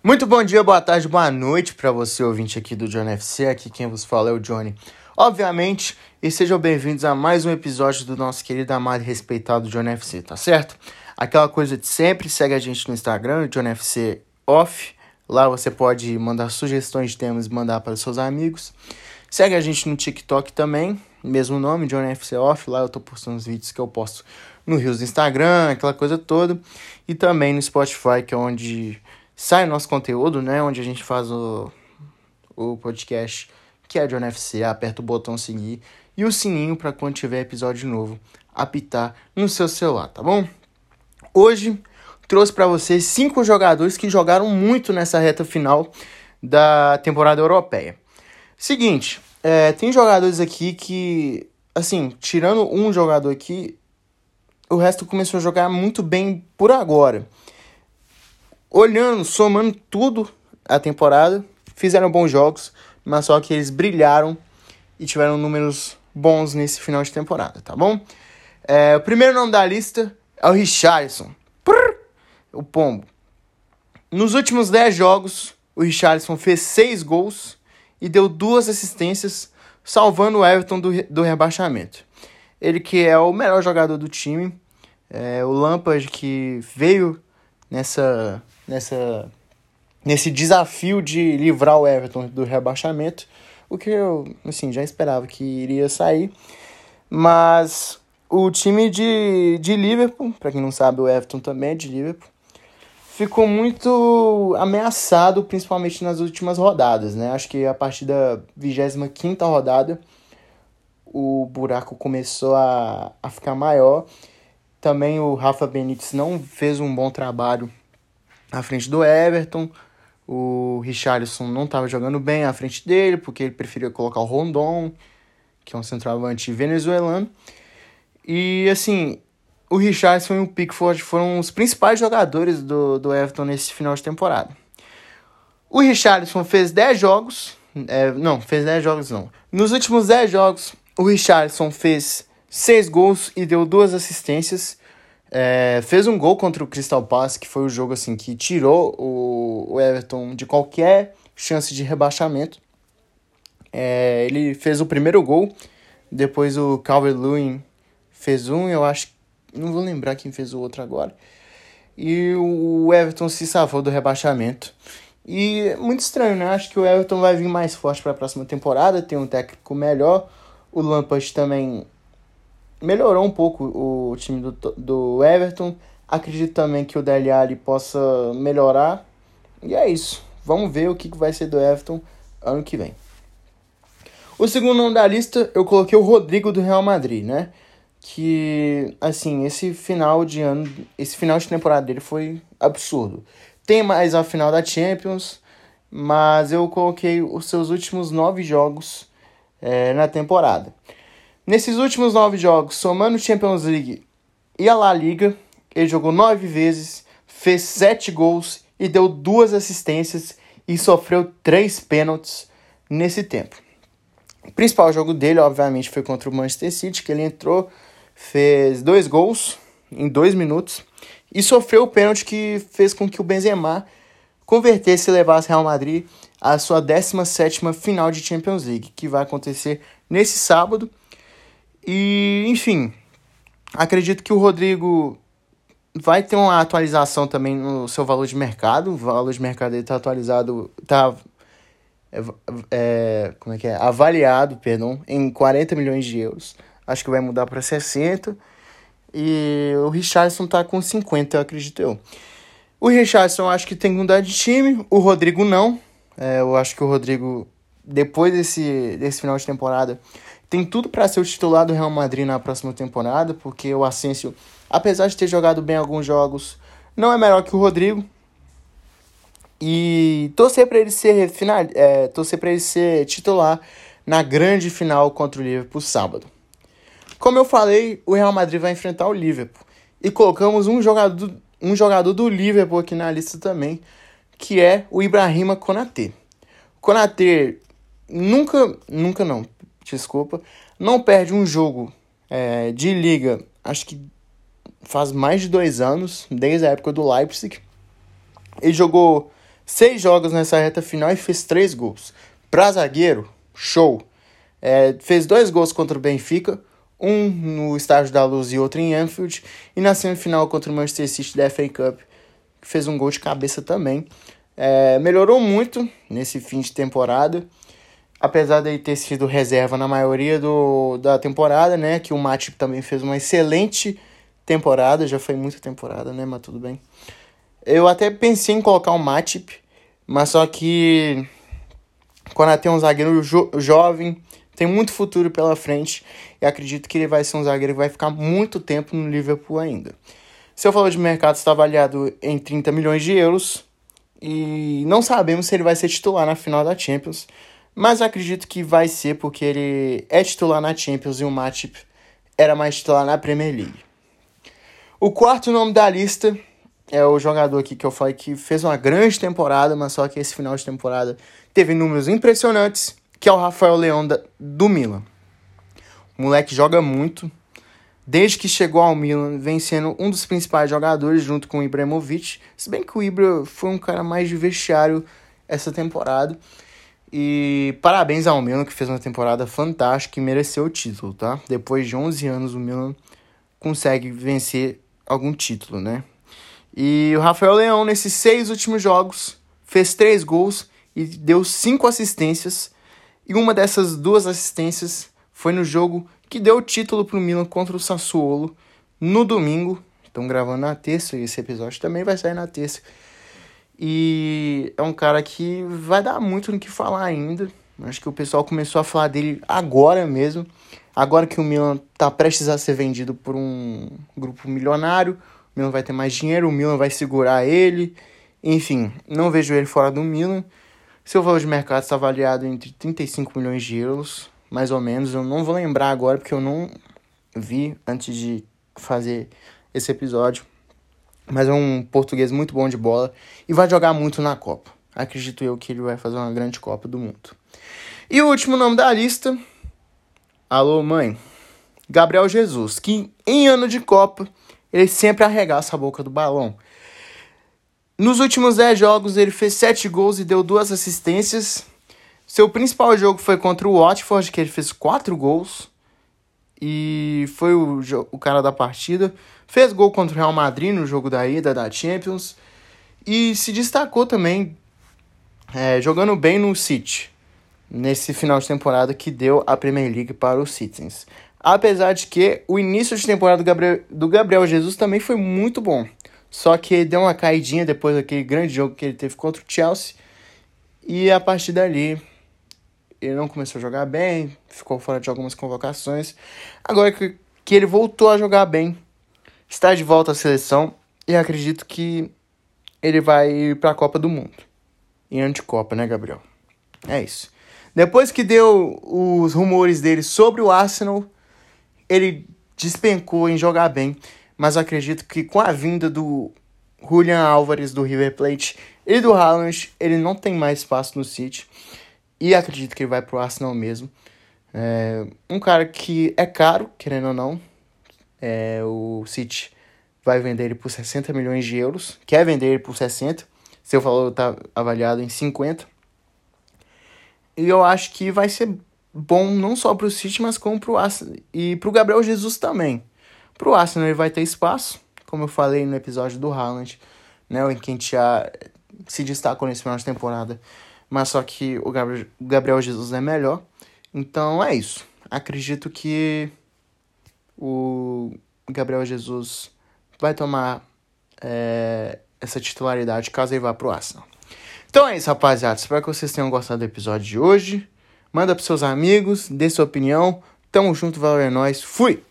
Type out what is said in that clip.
Muito bom dia, boa tarde, boa noite para você ouvinte aqui do John FC. Aqui quem vos fala é o Johnny. Obviamente, e sejam bem-vindos a mais um episódio do nosso querido, amado e respeitado John FC, tá certo? Aquela coisa de sempre, segue a gente no Instagram, John FC Off. Lá você pode mandar sugestões de temas mandar para seus amigos. Segue a gente no TikTok também, mesmo nome, John FC Off. Lá eu tô postando os vídeos que eu posto no Rios do Instagram, aquela coisa toda. E também no Spotify, que é onde sai o nosso conteúdo, né? Onde a gente faz o, o podcast, que é John FC. Aperta o botão seguir e o sininho para quando tiver episódio novo apitar no seu celular, tá bom? Hoje trouxe para vocês cinco jogadores que jogaram muito nessa reta final da temporada europeia. Seguinte, é, tem jogadores aqui que, assim, tirando um jogador aqui, o resto começou a jogar muito bem por agora. Olhando, somando tudo a temporada, fizeram bons jogos, mas só que eles brilharam e tiveram números bons nesse final de temporada, tá bom? É, o primeiro nome da lista é o Richardson. O Pombo. Nos últimos 10 jogos, o Richardson fez 6 gols e deu duas assistências, salvando o Everton do, do rebaixamento. Ele que é o melhor jogador do time, é, o Lampard que veio nessa, nessa, nesse desafio de livrar o Everton do rebaixamento, o que eu assim, já esperava que iria sair, mas o time de, de Liverpool, para quem não sabe, o Everton também é de Liverpool, ficou muito ameaçado, principalmente nas últimas rodadas, né? Acho que a partir da 25 rodada o buraco começou a, a ficar maior. Também o Rafa Benítez não fez um bom trabalho à frente do Everton. O Richarlison não estava jogando bem à frente dele, porque ele preferia colocar o Rondon, que é um centroavante venezuelano. E assim, o Richardson e o Pickford foram os principais jogadores do, do Everton nesse final de temporada. O Richardson fez 10 jogos. É, não, fez 10 jogos não. Nos últimos 10 jogos, o Richardson fez 6 gols e deu duas assistências. É, fez um gol contra o Crystal Palace, que foi o jogo assim que tirou o, o Everton de qualquer chance de rebaixamento. É, ele fez o primeiro gol, depois o Calvert-Lewin fez um, eu acho, não vou lembrar quem fez o outro agora. E o Everton se salvou do rebaixamento. E é muito estranho, né? Acho que o Everton vai vir mais forte para a próxima temporada, tem um técnico melhor. O Lampard também melhorou um pouco o time do, do Everton. Acredito também que o Dele Alli possa melhorar. E é isso. Vamos ver o que vai ser do Everton ano que vem. O segundo nome da lista eu coloquei o Rodrigo do Real Madrid, né? que assim, esse final de ano, esse final de temporada dele foi absurdo. Tem mais a final da Champions, mas eu coloquei os seus últimos nove jogos é, na temporada. Nesses últimos nove jogos, somando Champions League e a La Liga, ele jogou nove vezes, fez sete gols e deu duas assistências e sofreu três pênaltis nesse tempo. O principal jogo dele, obviamente, foi contra o Manchester City, que ele entrou fez dois gols em dois minutos e sofreu o pênalti que fez com que o Benzema convertesse e levasse Real Madrid à sua 17ª final de Champions League, que vai acontecer nesse sábado. E, enfim, acredito que o Rodrigo vai ter uma atualização também no seu valor de mercado. O valor de mercado dele está atualizado, está é, é, como é que é? avaliado, perdão, em 40 milhões de euros acho que vai mudar para 60. E o Richardson tá com 50, eu acredito eu. O Richardson acho que tem que mudar de time, o Rodrigo não. É, eu acho que o Rodrigo, depois desse, desse final de temporada, tem tudo para ser o titular do Real Madrid na próxima temporada, porque o Asensio, apesar de ter jogado bem alguns jogos, não é melhor que o Rodrigo. E torcer para ele ser final, é, torcer para ele ser titular na grande final contra o Liverpool sábado. Como eu falei, o Real Madrid vai enfrentar o Liverpool. E colocamos um jogador, um jogador do Liverpool aqui na lista também, que é o Ibrahima Konaté. Konaté nunca, nunca não, desculpa, não perde um jogo é, de liga, acho que faz mais de dois anos, desde a época do Leipzig. Ele jogou seis jogos nessa reta final e fez três gols. Pra zagueiro, show. É, fez dois gols contra o Benfica, um no Estádio da Luz e outro em Anfield, e na semifinal contra o Manchester City da FA Cup, fez um gol de cabeça também. É, melhorou muito nesse fim de temporada, apesar de ter sido reserva na maioria do, da temporada, né? Que o Matip também fez uma excelente temporada, já foi muita temporada, né? Mas tudo bem. Eu até pensei em colocar o Matip, mas só que quando tem um zagueiro jo jovem, tem muito futuro pela frente e acredito que ele vai ser um zagueiro que vai ficar muito tempo no Liverpool ainda. Seu valor de mercado está avaliado em 30 milhões de euros e não sabemos se ele vai ser titular na final da Champions, mas acredito que vai ser porque ele é titular na Champions e o Matip era mais titular na Premier League. O quarto nome da lista é o jogador aqui que eu falei que fez uma grande temporada, mas só que esse final de temporada teve números impressionantes que é o Rafael Leão do Milan. O moleque joga muito. Desde que chegou ao Milan, vem sendo um dos principais jogadores junto com o Ibrahimovic. Se bem que o Ibra foi um cara mais de vestiário essa temporada. E parabéns ao Milan, que fez uma temporada fantástica e mereceu o título, tá? Depois de 11 anos, o Milan consegue vencer algum título, né? E o Rafael Leão, nesses seis últimos jogos, fez três gols e deu cinco assistências e uma dessas duas assistências foi no jogo que deu o título para o Milan contra o Sassuolo no domingo. Estão gravando na terça e esse episódio também vai sair na terça. E é um cara que vai dar muito no que falar ainda. Acho que o pessoal começou a falar dele agora mesmo. Agora que o Milan está prestes a ser vendido por um grupo milionário, o Milan vai ter mais dinheiro, o Milan vai segurar ele. Enfim, não vejo ele fora do Milan. Seu valor de mercado está avaliado entre 35 milhões de euros, mais ou menos. Eu não vou lembrar agora porque eu não vi antes de fazer esse episódio. Mas é um português muito bom de bola e vai jogar muito na Copa. Acredito eu que ele vai fazer uma grande Copa do Mundo. E o último nome da lista. Alô, mãe. Gabriel Jesus, que em ano de Copa ele sempre arregaça a boca do balão. Nos últimos 10 jogos, ele fez 7 gols e deu duas assistências. Seu principal jogo foi contra o Watford, que ele fez 4 gols. E foi o, o cara da partida. Fez gol contra o Real Madrid no jogo da ida da Champions. E se destacou também é, jogando bem no City. Nesse final de temporada que deu a Premier League para os Citizens. Apesar de que o início de temporada do Gabriel, do Gabriel Jesus também foi muito bom. Só que deu uma caidinha depois daquele grande jogo que ele teve contra o Chelsea. E a partir dali, ele não começou a jogar bem, ficou fora de algumas convocações. Agora que, que ele voltou a jogar bem, está de volta à seleção e acredito que ele vai para a Copa do Mundo. Em anticopa, né, Gabriel? É isso. Depois que deu os rumores dele sobre o Arsenal, ele despencou em jogar bem mas acredito que com a vinda do Julian Álvares do River Plate e do Haaland, ele não tem mais espaço no City. E acredito que ele vai pro Arsenal mesmo. É um cara que é caro, querendo ou não. É, o City vai vender ele por 60 milhões de euros. Quer vender ele por 60. Seu valor está avaliado em 50. E eu acho que vai ser bom não só pro City, mas como pro Arsenal. E pro Gabriel Jesus também. Para o Arsenal ele vai ter espaço, como eu falei no episódio do Haaland, né, o já se destacou nesse final de temporada, mas só que o Gabriel, Jesus é melhor. Então é isso. Acredito que o Gabriel Jesus vai tomar é, essa titularidade caso ele vá pro Arsenal. Então é isso, rapaziada. Espero que vocês tenham gostado do episódio de hoje. Manda pros seus amigos, dê sua opinião. Tamo junto, valeu é nóis. Fui!